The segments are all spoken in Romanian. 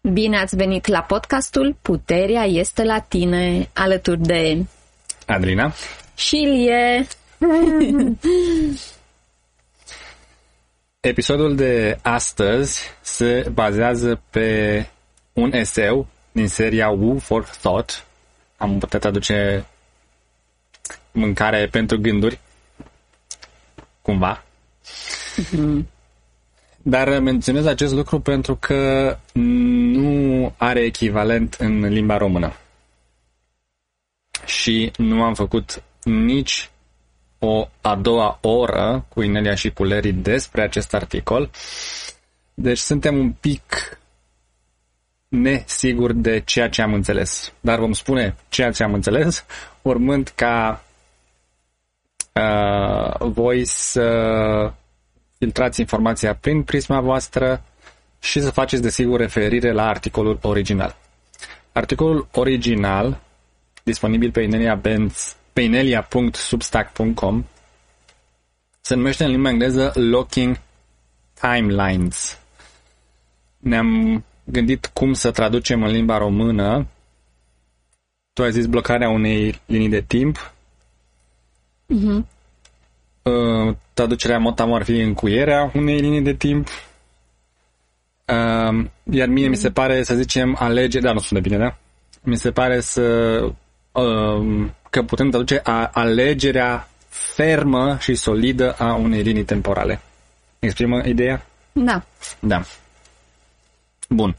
Bine ați venit la podcastul Puterea este la tine, alături de Adrina și Șilie. Episodul de astăzi se bazează pe un eseu din seria Woo for Thought. Am putea traduce mâncare pentru gânduri, cumva. Dar menționez acest lucru pentru că nu are echivalent în limba română. Și nu am făcut nici o a doua oră cu Inelia și cu Larry despre acest articol. Deci suntem un pic nesiguri de ceea ce am înțeles. Dar vom spune ceea ce am înțeles, urmând ca uh, voi să filtrați informația prin prisma voastră și să faceți, desigur, referire la articolul original. Articolul original, disponibil pe Inelia Benz, pe inelia.substack.com, se numește în limba engleză Locking Timelines. Ne-am gândit cum să traducem în limba română. Tu ai zis blocarea unei linii de timp. Uh-huh. Uh, traducerea motam ar fi încuierea unei linii de timp. Uh, iar mie mi se pare, să zicem, alegere, da, nu sună bine, da? Mi se pare să uh, că putem traduce a, alegerea fermă și solidă a unei linii temporale. Exprimă ideea? Da. Da. Bun.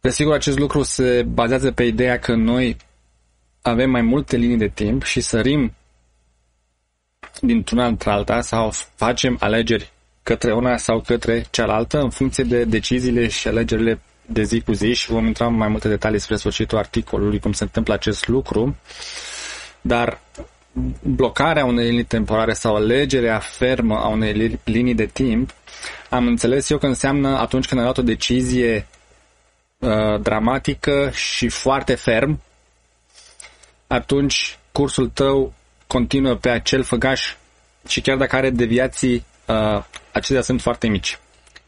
Desigur, acest lucru se bazează pe ideea că noi avem mai multe linii de timp și sărim dintr-una într-alta sau facem alegeri către una sau către cealaltă în funcție de deciziile și alegerile de zi cu zi și vom intra în mai multe detalii spre sfârșitul articolului cum se întâmplă acest lucru. Dar blocarea unei linii temporare sau alegerea fermă a unei linii de timp am înțeles eu că înseamnă atunci când ai luat o decizie uh, dramatică și foarte ferm, atunci cursul tău continuă pe acel făgaș și chiar dacă are deviații, uh, acestea sunt foarte mici.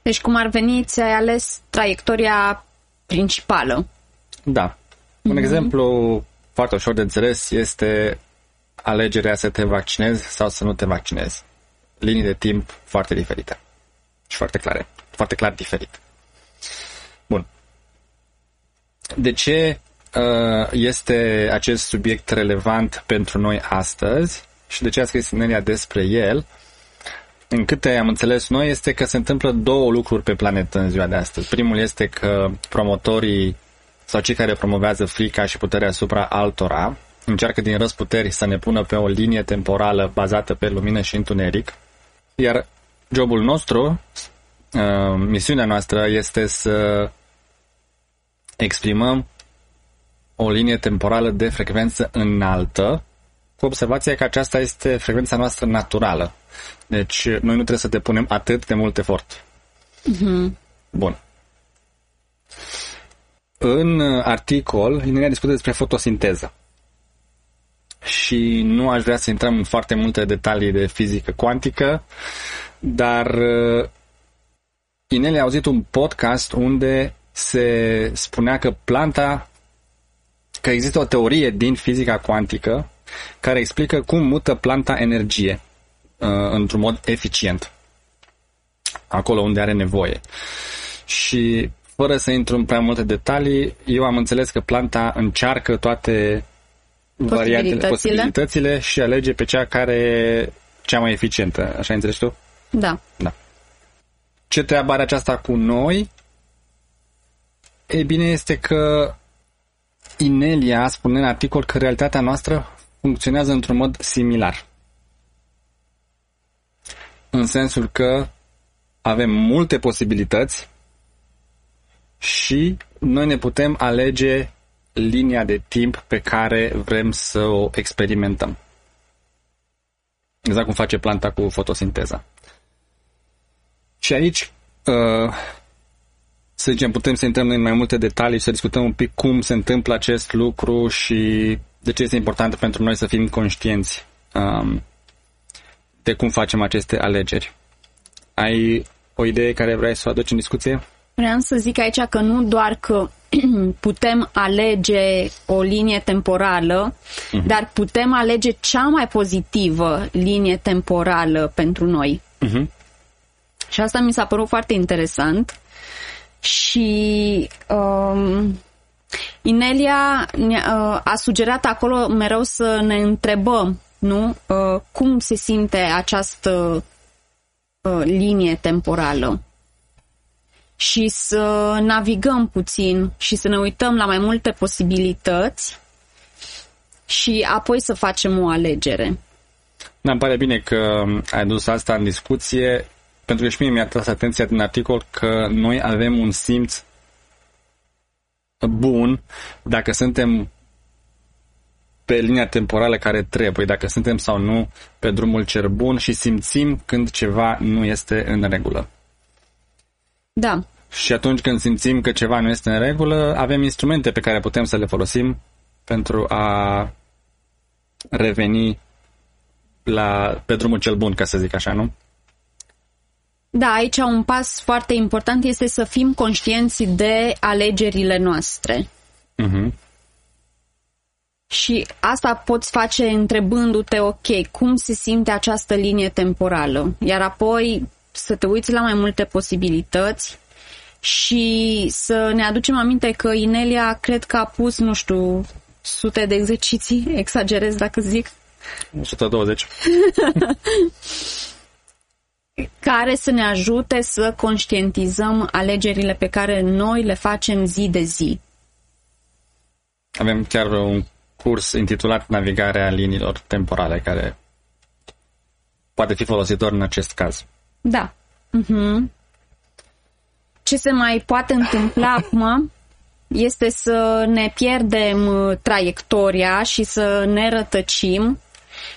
Deci cum ar veni, ți-ai ales traiectoria principală. Da. Un mm-hmm. exemplu foarte ușor de înțeles este alegerea să te vaccinezi sau să nu te vaccinezi. Linii de timp foarte diferite și foarte clare, foarte clar diferit. Bun. De ce uh, este acest subiect relevant pentru noi astăzi și de ce a scris Nelia despre el? În câte am înțeles noi, este că se întâmplă două lucruri pe planetă în ziua de astăzi. Primul este că promotorii sau cei care promovează frica și puterea asupra altora încearcă din răsputeri să ne pună pe o linie temporală bazată pe lumină și întuneric, iar jobul nostru, uh, misiunea noastră este să exprimăm o linie temporală de frecvență înaltă, cu observația că aceasta este frecvența noastră naturală. Deci noi nu trebuie să depunem atât de mult efort. Uh-huh. Bun. În articol, Inelia discută despre fotosinteză. Și nu aș vrea să intrăm în foarte multe detalii de fizică cuantică, dar Inelia a auzit un podcast unde se spunea că planta, că există o teorie din fizica cuantică care explică cum mută planta energie uh, într-un mod eficient acolo unde are nevoie. Și fără să intru în prea multe detalii, eu am înțeles că planta încearcă toate variantele, posibilitățile și alege pe cea care e cea mai eficientă. Așa înțelegi tu? Da. Da. Ce treabă are aceasta cu noi? E bine, este că Inelia spune în articol că realitatea noastră funcționează într-un mod similar. În sensul că avem multe posibilități și noi ne putem alege linia de timp pe care vrem să o experimentăm. Exact cum face planta cu fotosinteza. Și aici, uh, să zicem, putem să intrăm în mai multe detalii și să discutăm un pic cum se întâmplă acest lucru și de ce este important pentru noi să fim conștienți um, de cum facem aceste alegeri. Ai o idee care vrei să o aduci în discuție? Vreau să zic aici că nu doar că putem alege o linie temporală, uh-huh. dar putem alege cea mai pozitivă linie temporală pentru noi. Uh-huh. Și asta mi s-a părut foarte interesant. Și um, Inelia uh, a sugerat acolo mereu să ne întrebăm, nu? Uh, cum se simte această uh, linie temporală? și să navigăm puțin și să ne uităm la mai multe posibilități și apoi să facem o alegere. Da, îmi pare bine că ai dus asta în discuție, pentru că și mie mi-a tras atenția din articol că noi avem un simț bun dacă suntem pe linia temporală care trebuie, dacă suntem sau nu pe drumul cer bun și simțim când ceva nu este în regulă. Da. Și atunci când simțim că ceva nu este în regulă, avem instrumente pe care putem să le folosim pentru a reveni la, pe drumul cel bun, ca să zic așa, nu? Da, aici un pas foarte important este să fim conștienți de alegerile noastre. Uh-huh. Și asta poți face întrebându-te, ok, cum se simte această linie temporală? Iar apoi să te uiți la mai multe posibilități și să ne aducem aminte că Inelia cred că a pus, nu știu, sute de exerciții, exagerez dacă zic. 120. care să ne ajute să conștientizăm alegerile pe care noi le facem zi de zi. Avem chiar un curs intitulat Navigarea liniilor temporale, care poate fi folositor în acest caz. Da. Uh-huh. Ce se mai poate întâmpla acum este să ne pierdem uh, traiectoria și să ne rătăcim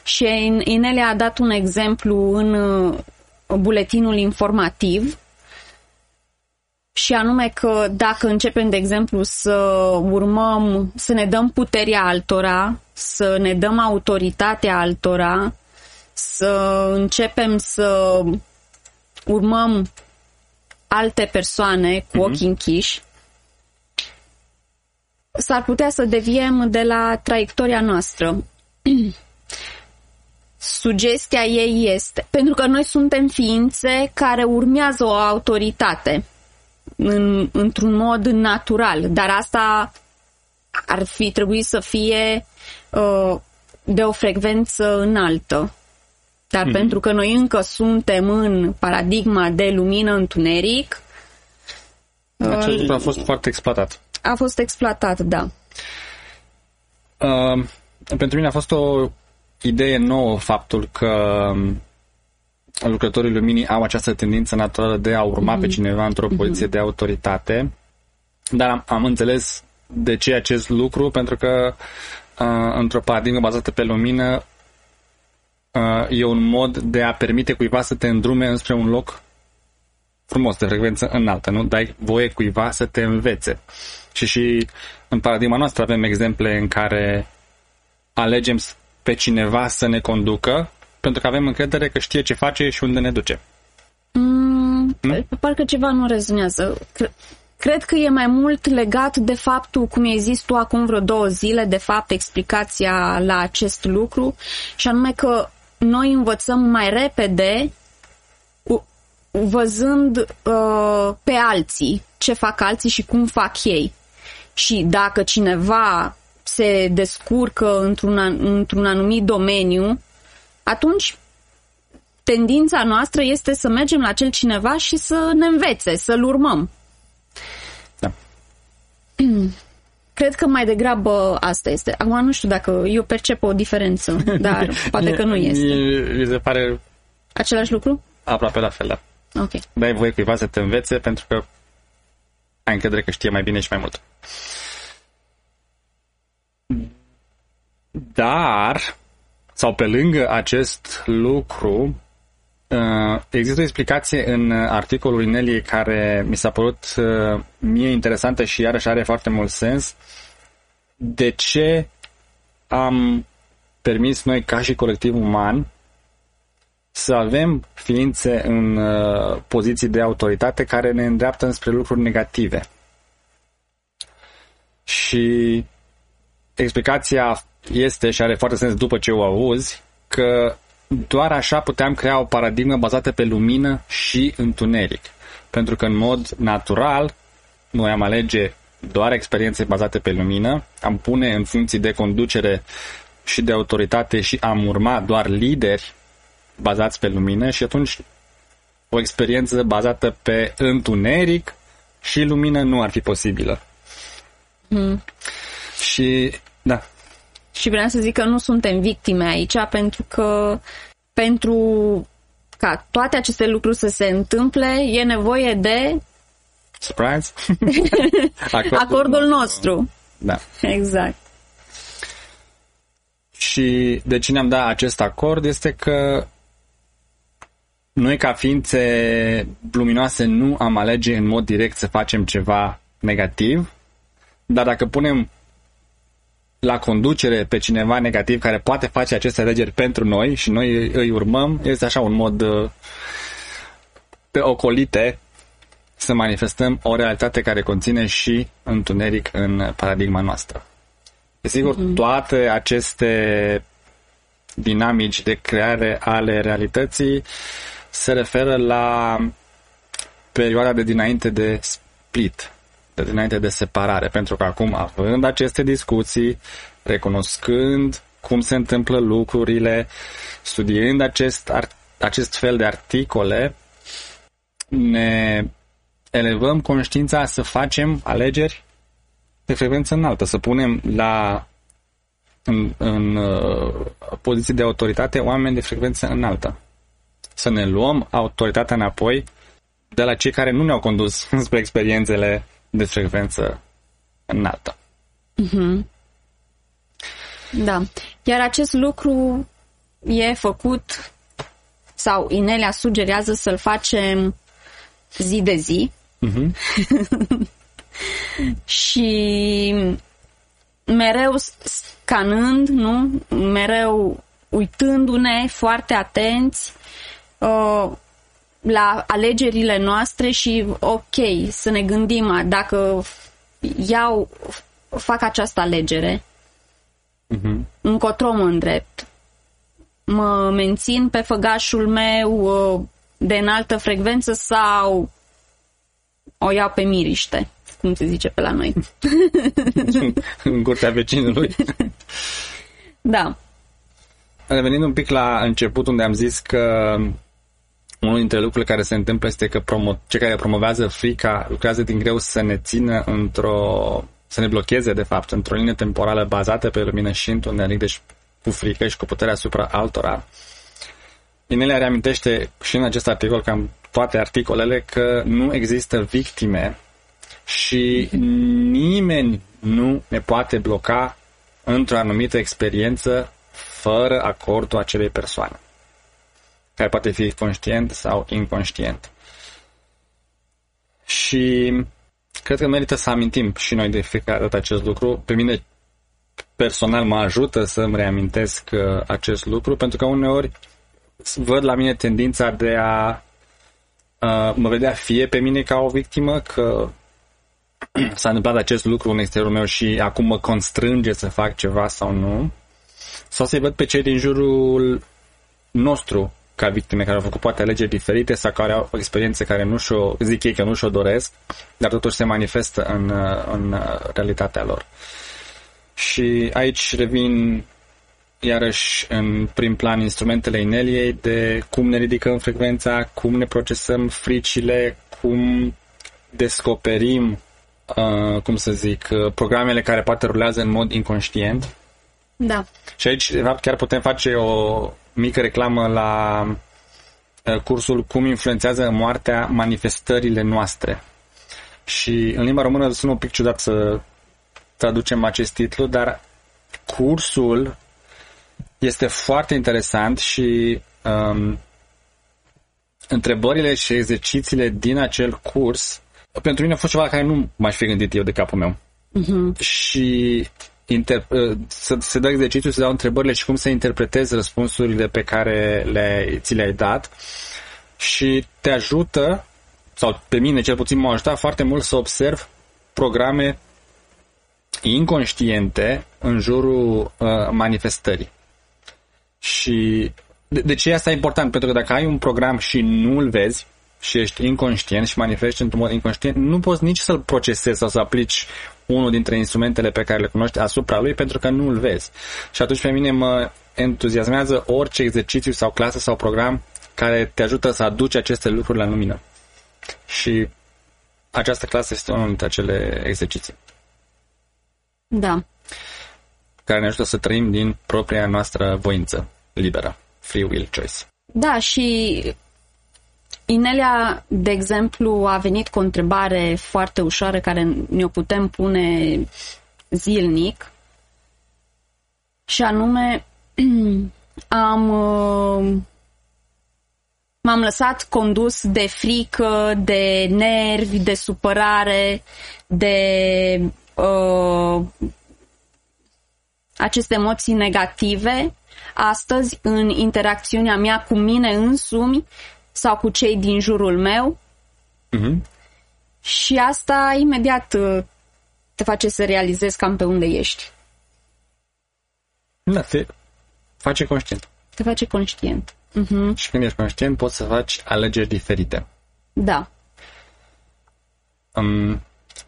și Inele a dat un exemplu în uh, buletinul informativ și anume că dacă începem, de exemplu, să urmăm, să ne dăm puterea altora, să ne dăm autoritatea altora, să începem să urmăm alte persoane cu ochii uh-huh. închiși, s-ar putea să deviem de la traiectoria noastră. Sugestia ei este, pentru că noi suntem ființe care urmează o autoritate în, într-un mod natural, dar asta ar fi trebuit să fie uh, de o frecvență înaltă. Dar mm-hmm. pentru că noi încă suntem în paradigma de lumină-întuneric... Acest uh, lucru a fost foarte exploatat. A fost exploatat, da. Uh, pentru mine a fost o idee nouă faptul că um, lucrătorii luminii au această tendință naturală de a urma mm-hmm. pe mhm. cineva într-o mhm. poziție mm-hmm. de autoritate, dar am, am înțeles de ce acest lucru, pentru că uh, într-o paradigmă bazată pe lumină, uh, e un mod de a permite cuiva să te îndrume înspre un loc frumos, de frecvență înaltă, nu? Dai voie cuiva să te învețe. Și și în paradigma noastră avem exemple în care alegem pe cineva să ne conducă pentru că avem încredere că știe ce face și unde ne duce. Mm, Parcă ceva nu rezonează. Cred că e mai mult legat de faptul, cum ai zis tu acum vreo două zile, de fapt explicația la acest lucru, și anume că noi învățăm mai repede văzând uh, pe alții, ce fac alții și cum fac ei. Și dacă cineva se descurcă într-un, într-un anumit domeniu, atunci tendința noastră este să mergem la acel cineva și să ne învețe, să-l urmăm. Da. Cred că mai degrabă asta este. Acum nu știu dacă eu percep o diferență, dar poate că nu este. Mi se pare... Același lucru? Aproape la fel, da. Ok. Dai voie cuiva să te învețe pentru că ai încredere că știe mai bine și mai mult. Dar, sau pe lângă acest lucru, uh, există o explicație în articolul Inelie care mi s-a părut uh, mie interesantă și iarăși are foarte mult sens. De ce am permis noi ca și colectiv uman să avem ființe în uh, poziții de autoritate care ne îndreaptă înspre lucruri negative. Și explicația este și are foarte sens după ce o auzi, că doar așa puteam crea o paradigmă bazată pe lumină și întuneric. Pentru că în mod natural noi am alege doar experiențe bazate pe lumină, am pune în funcții de conducere și de autoritate și am urma doar lideri bazați pe lumină și atunci o experiență bazată pe întuneric și lumină nu ar fi posibilă. Mm. Și, da. Și vreau să zic că nu suntem victime aici pentru că pentru ca toate aceste lucruri să se întâmple e nevoie de Surprise? Acordul, Acordul nostru. Da. Exact. Și de ce ne-am dat acest acord este că noi ca ființe luminoase nu am alege în mod direct să facem ceva negativ, dar dacă punem la conducere pe cineva negativ care poate face aceste alegeri pentru noi și noi îi urmăm, este așa un mod uh, pe ocolite să manifestăm o realitate care conține și întuneric în paradigma noastră. Desigur, mm-hmm. toate aceste dinamici de creare ale realității se referă la perioada de dinainte de split, de dinainte de separare, pentru că acum, având aceste discuții, recunoscând cum se întâmplă lucrurile, studiind acest, acest fel de articole, ne elevăm conștiința să facem alegeri de frecvență înaltă, să punem la în, în uh, poziții de autoritate oameni de frecvență înaltă. Să ne luăm autoritatea înapoi de la cei care nu ne-au condus spre experiențele de frecvență înaltă. Mm-hmm. Da. Iar acest lucru e făcut sau Inelia sugerează să-l facem zi de zi. Mm-hmm. și mereu scanând, nu? Mereu uitându-ne foarte atenți uh, la alegerile noastre și ok, să ne gândim dacă iau, fac această alegere, uh-huh. încotro mă îndrept. Mă mențin pe făgașul meu uh, de înaltă frecvență sau o iau pe miriște, cum se zice pe la noi. în curtea vecinului. da. Revenind un pic la început unde am zis că unul dintre lucrurile care se întâmplă este că promo- cei care promovează frica lucrează din greu să ne țină într-o să ne blocheze, de fapt, într-o linie temporală bazată pe lumină și întuneric, deci cu frică și cu puterea asupra altora. Inelia reamintește și în acest articol, cam toate articolele, că nu există victime și nimeni nu ne poate bloca într-o anumită experiență fără acordul acelei persoane, care poate fi conștient sau inconștient. Și cred că merită să amintim și noi de fiecare dată acest lucru. Pe mine personal mă ajută să-mi reamintesc uh, acest lucru, pentru că uneori văd la mine tendința de a uh, mă vedea fie pe mine ca o victimă, că s-a întâmplat acest lucru în exteriorul meu și acum mă constrânge să fac ceva sau nu, sau să-i văd pe cei din jurul nostru ca victime care au făcut poate alegeri diferite sau care au experiențe care nu și-o, zic ei că nu și-o doresc, dar totuși se manifestă în, în realitatea lor. Și aici revin iarăși în prim plan instrumentele Ineliei de cum ne ridicăm frecvența, cum ne procesăm fricile, cum descoperim, uh, cum să zic, uh, programele care poate rulează în mod inconștient. Da. Și aici, de fapt, chiar putem face o mică reclamă la uh, cursul Cum influențează moartea manifestările noastre. Și în limba română sună un pic ciudat să traducem acest titlu, dar cursul este foarte interesant și um, întrebările și exercițiile din acel curs pentru mine a fost ceva la care nu m-aș fi gândit eu de capul meu. Uh-huh. Și inter- uh, să se dă exercițiul, să dau întrebările și cum să interpretezi răspunsurile pe care le, ți le-ai dat și te ajută, sau pe mine cel puțin m-a ajutat foarte mult să observ programe inconștiente în jurul uh, manifestării. Și de, de ce asta e important? Pentru că dacă ai un program și nu îl vezi și ești inconștient și manifesti într-un mod inconștient, nu poți nici să-l procesezi sau să aplici unul dintre instrumentele pe care le cunoști asupra lui pentru că nu îl vezi. Și atunci pe mine mă entuziasmează orice exercițiu sau clasă sau program care te ajută să aduci aceste lucruri la lumină. Și această clasă este unul dintre acele exerciții. Da. Care ne ajută să trăim din propria noastră voință liberă. Free will choice. Da, și Inelia, de exemplu, a venit cu o întrebare foarte ușoară care ne-o putem pune zilnic și anume am uh, m-am lăsat condus de frică, de nervi, de supărare, de uh, aceste emoții negative. Astăzi în interacțiunea mea cu mine însumi sau cu cei din jurul meu. Uh-huh. Și asta imediat uh, te face să realizezi cam pe unde ești. Da, te face conștient. Te face conștient. Uh-huh. Și când ești conștient, poți să faci alegeri diferite. Da. Um,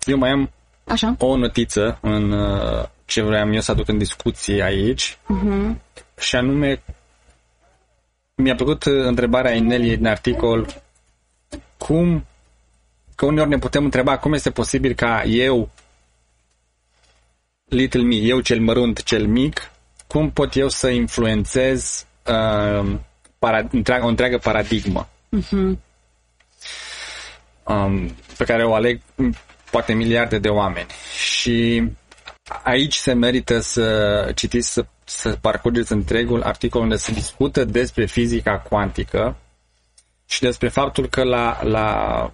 eu mai am Așa. o notiță în uh, ce vreau eu să aduc în discuție aici uh-huh. și anume mi-a plăcut întrebarea Ineliei din articol cum că uneori ne putem întreba cum este posibil ca eu little me, eu cel mărunt, cel mic, cum pot eu să influențez uh, para, întreagă, o întreagă paradigmă uh-huh. um, pe care o aleg poate miliarde de oameni. Și aici se merită să citiți, să, să parcurgeți întregul articol unde se discută despre fizica cuantică și despre faptul că la, la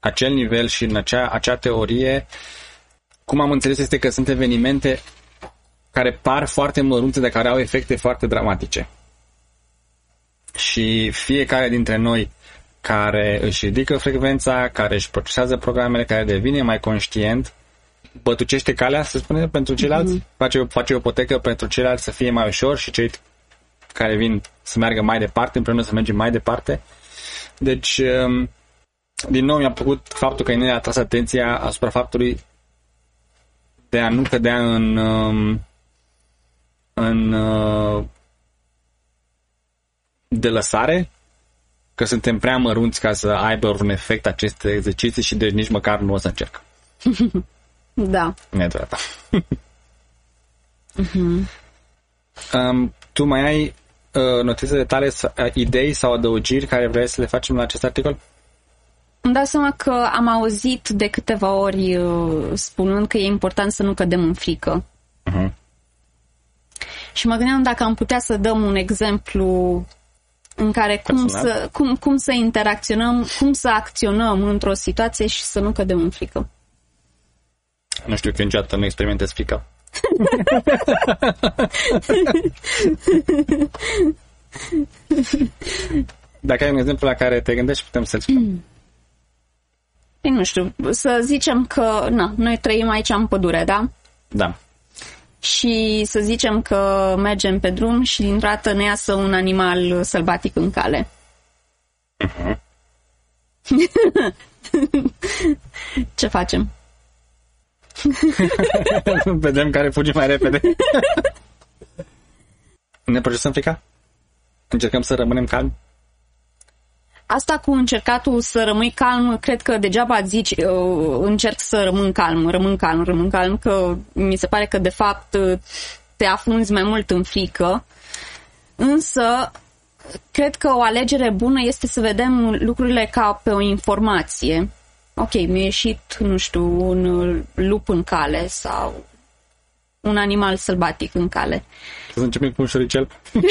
acel nivel și în acea, acea teorie, cum am înțeles este că sunt evenimente care par foarte mărunte, de care au efecte foarte dramatice. Și fiecare dintre noi care își ridică frecvența, care își procesează programele, care devine mai conștient, bătucește calea, să spunem, pentru ceilalți, mm-hmm. face, face o potecă pentru ceilalți să fie mai ușor și cei care vin să meargă mai departe, împreună să mergem mai departe. Deci, um, din nou mi-a plăcut faptul că ne a tras atenția asupra faptului de a nu cădea în, um, în uh, de lăsare, că suntem prea mărunți ca să aibă un efect aceste exerciții și deci nici măcar nu o să încerc. da. Neadevărat. uh-huh. um, tu mai ai uh, notițe de tale, uh, idei sau adăugiri care vrei să le facem la acest articol? Îmi dau seama că am auzit de câteva ori uh, spunând că e important să nu cădem în frică. Uh-huh. Și mă gândeam dacă am putea să dăm un exemplu în care cum să, cum, cum să interacționăm, cum să acționăm într-o situație și să nu cădem în frică. Nu știu că niciodată nu experimentez frica. Dacă ai un exemplu la care te gândești, putem să-l spun. Mm. Păi nu știu, să zicem că na, noi trăim aici în pădure, da? Da și să zicem că mergem pe drum și dintr-o dată ne iasă un animal sălbatic în cale. Uh-huh. Ce facem? Vedem care fuge mai repede. ne procesăm frica? Încercăm să rămânem calmi? Asta cu încercatul să rămâi calm, cred că degeaba zici uh, încerc să rămân calm, rămân calm, rămân calm, că mi se pare că de fapt te afunzi mai mult în frică. Însă, cred că o alegere bună este să vedem lucrurile ca pe o informație. Ok, mi-a ieșit, nu știu, un lup în cale sau un animal sălbatic în cale. Să începem cu un șoricel.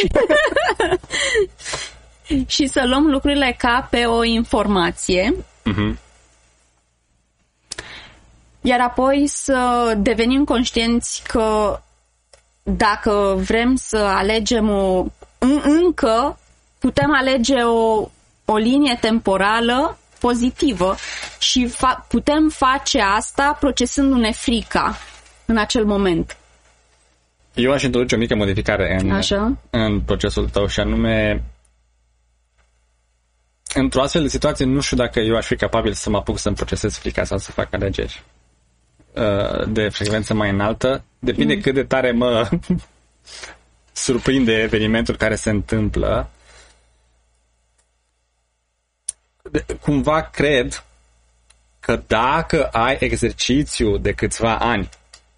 și să luăm lucrurile ca pe o informație. Uh-huh. Iar apoi să devenim conștienți că dacă vrem să alegem o, în, încă putem alege o, o linie temporală pozitivă și fa- putem face asta procesându-ne frica în acel moment. Eu aș introduce o mică modificare în, Așa. în procesul tău și anume într-o astfel de situație nu știu dacă eu aș fi capabil să mă apuc să-mi procesez frica sau să fac alegeri uh, de frecvență mai înaltă. Depinde mm. cât de tare mă surprinde evenimentul care se întâmplă. Cumva cred că dacă ai exercițiu de câțiva ani,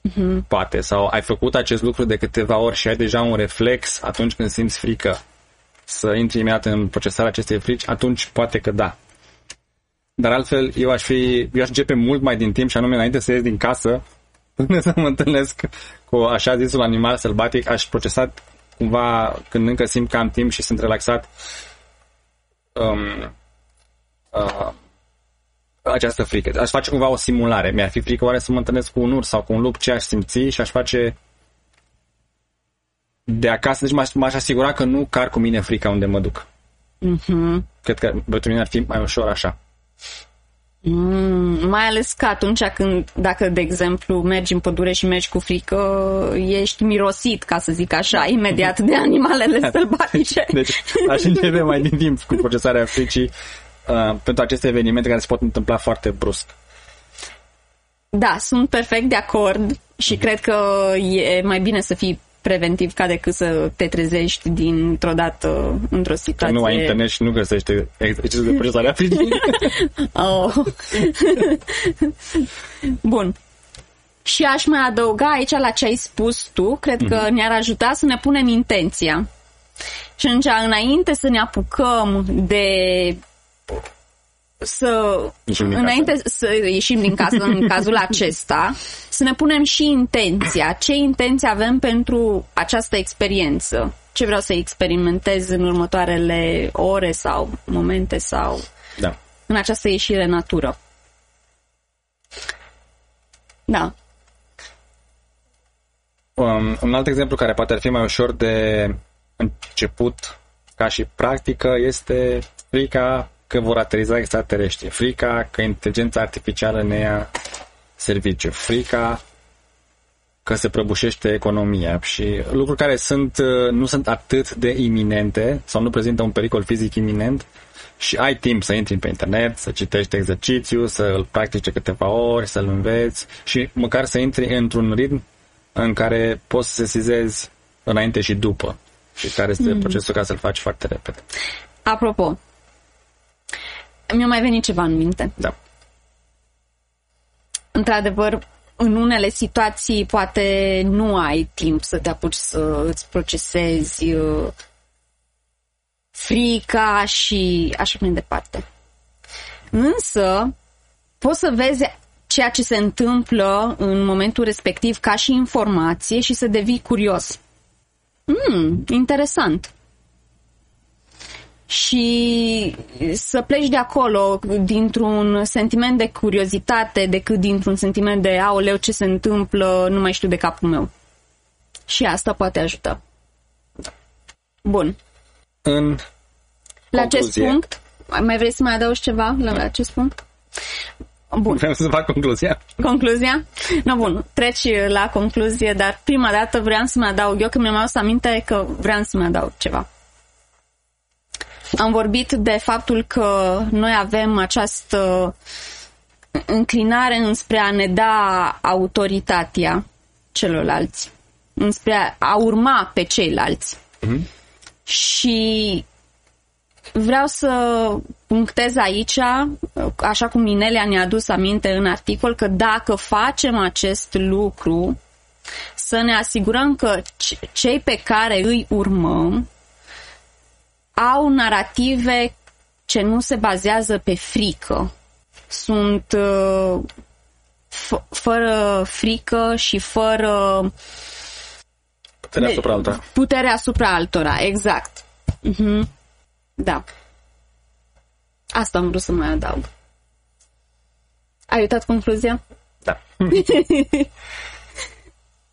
mm-hmm. poate, sau ai făcut acest lucru de câteva ori și ai deja un reflex atunci când simți frică, să intri imediat în procesarea acestei frici, atunci poate că da. Dar altfel, eu aș fi, eu aș începe mult mai din timp și anume înainte să ies din casă, până să mă întâlnesc cu așa zisul animal sălbatic, aș procesa cumva când încă simt că am timp și sunt relaxat um, uh, această frică. Aș face cumva o simulare. Mi-ar fi frică oare să mă întâlnesc cu un urs sau cu un lup, ce aș simți și aș face de acasă, deci m-aș, m-aș asigura că nu car cu mine frica unde mă duc. Mm-hmm. Cred că pentru mine ar fi mai ușor așa. Mm, mai ales că atunci când, dacă, de exemplu, mergi în pădure și mergi cu frică, ești mirosit, ca să zic așa, imediat de animalele sălbatice. Deci aș începe mai din timp cu procesarea fricii uh, pentru aceste evenimente care se pot întâmpla foarte brusc. Da, sunt perfect de acord și mm-hmm. cred că e mai bine să fii preventiv ca decât să te trezești dintr-o dată într-o situație. Că nu ai internet și nu găsești exercițiul de procesare a fricii. oh. Bun. Și aș mai adăuga aici la ce ai spus tu, cred că mm-hmm. ne-ar ajuta să ne punem intenția. Și atunci, înainte să ne apucăm de să, înainte casă. să ieșim din casă în cazul acesta, să ne punem și intenția. Ce intenție avem pentru această experiență? Ce vreau să experimentez în următoarele ore sau momente sau da. în această ieșire natură? Da. Um, un alt exemplu care poate ar fi mai ușor de început ca și practică este frica că vor ateriza extraterestri, frica că inteligența artificială ne ia serviciu, frica că se prăbușește economia și lucruri care sunt, uh, nu sunt atât de iminente sau nu prezintă un pericol fizic iminent și ai timp să intri pe internet, să citești exercițiu, să îl practici câteva ori, să-l înveți și măcar să intri într-un ritm în care poți să sesizezi înainte și după și care este mm. procesul ca să-l faci foarte repede. Apropo, mi-a mai venit ceva în minte. Da. Într-adevăr, în unele situații poate nu ai timp să te apuci să îți procesezi uh, frica și așa mai departe. Însă, poți să vezi ceea ce se întâmplă în momentul respectiv ca și informație și să devii curios. Hmm, interesant și să pleci de acolo dintr-un sentiment de curiozitate decât dintr-un sentiment de aoleu ce se întâmplă, nu mai știu de capul meu. Și asta poate ajuta. Bun. În la acest punct, mai vrei să mai adaugi ceva la acest punct? Bun. Vreau să fac concluzia. Concluzia? No, bun, treci la concluzie, dar prima dată vreau să-mi adaug eu, că mi-am adus aminte că vreau să-mi adaug ceva. Am vorbit de faptul că noi avem această înclinare înspre a ne da autoritatea celorlalți, înspre a urma pe ceilalți. Mm-hmm. Și vreau să punctez aici, așa cum Minelia ne-a adus aminte în articol, că dacă facem acest lucru, să ne asigurăm că cei pe care îi urmăm au narrative ce nu se bazează pe frică. Sunt uh, f- fără frică și fără puterea asupra altora. Puterea asupra altora, exact. Uh-huh. Da. Asta am vrut să mai adaug. Ai uitat concluzia? Da.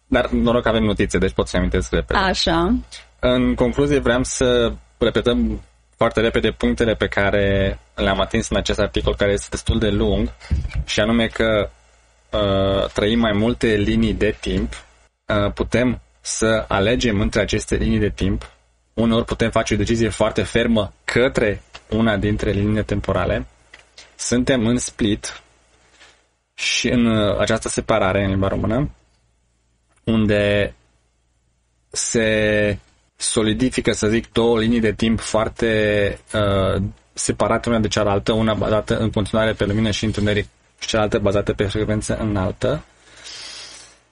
Dar noroc că avem notițe, deci pot să amintesc repede. Așa. În concluzie vreau să repetăm foarte repede punctele pe care le-am atins în acest articol care este destul de lung și anume că uh, trăim mai multe linii de timp, uh, putem să alegem între aceste linii de timp, uneori putem face o decizie foarte fermă către una dintre liniile temporale, suntem în split și în uh, această separare în limba română, unde se solidifică, să zic, două linii de timp foarte uh, separate una de cealaltă, una bazată în continuare pe lumină și întuneric și cealaltă bazată pe frecvență înaltă.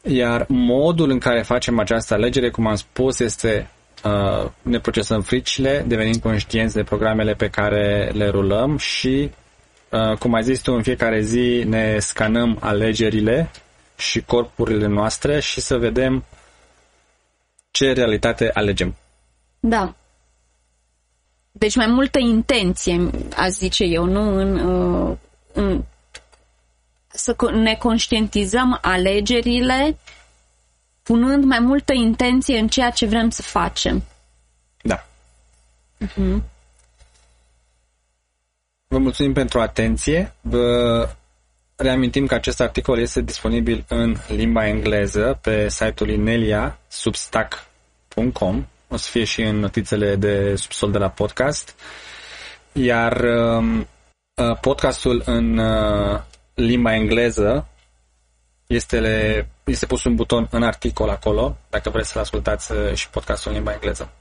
Iar modul în care facem această alegere, cum am spus, este uh, ne procesăm fricile, devenim conștienți de programele pe care le rulăm și, uh, cum ai zis tu, în fiecare zi ne scanăm alegerile și corpurile noastre și să vedem ce realitate alegem. Da. Deci mai multă intenție, aș zice eu, nu? În, uh, în, să ne conștientizăm alegerile punând mai multă intenție în ceea ce vrem să facem. Da. Uh-huh. Vă mulțumim pentru atenție. Vă reamintim că acest articol este disponibil în limba engleză pe site-ul Inelia substack.com. O să fie și în notițele de subsol de la podcast. Iar um, uh, podcastul în uh, limba engleză este, le, este pus un buton în articol acolo, dacă vreți să-l ascultați uh, și podcastul în limba engleză.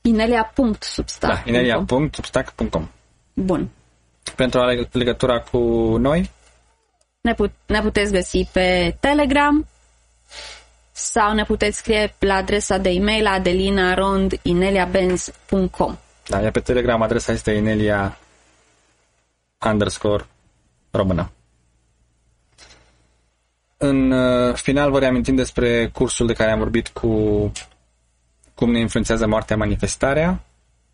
Inelia.substack. Da, inelia.substack.com. Bun. Pentru a legătura cu noi, ne, put- ne puteți găsi pe Telegram sau ne puteți scrie la adresa de e-mail adelinarondineliabenz.com Da, iar pe Telegram adresa este inelia underscore română. În uh, final vă reamintim despre cursul de care am vorbit cu cum ne influențează moartea manifestarea,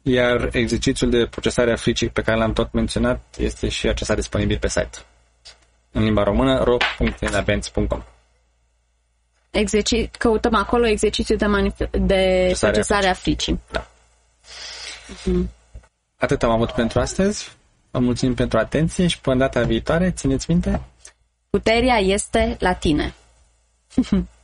iar exercițiul de procesare a fricii pe care l-am tot menționat este și acesta disponibil pe site. În limba română ro.inabenți.com Exerci- căutăm acolo exercițiu de, manif- de procesare a fricii. Da. Uh-huh. Atât am avut pentru astăzi. Vă mulțumim pentru atenție și până data viitoare, țineți minte? Puterea este la tine.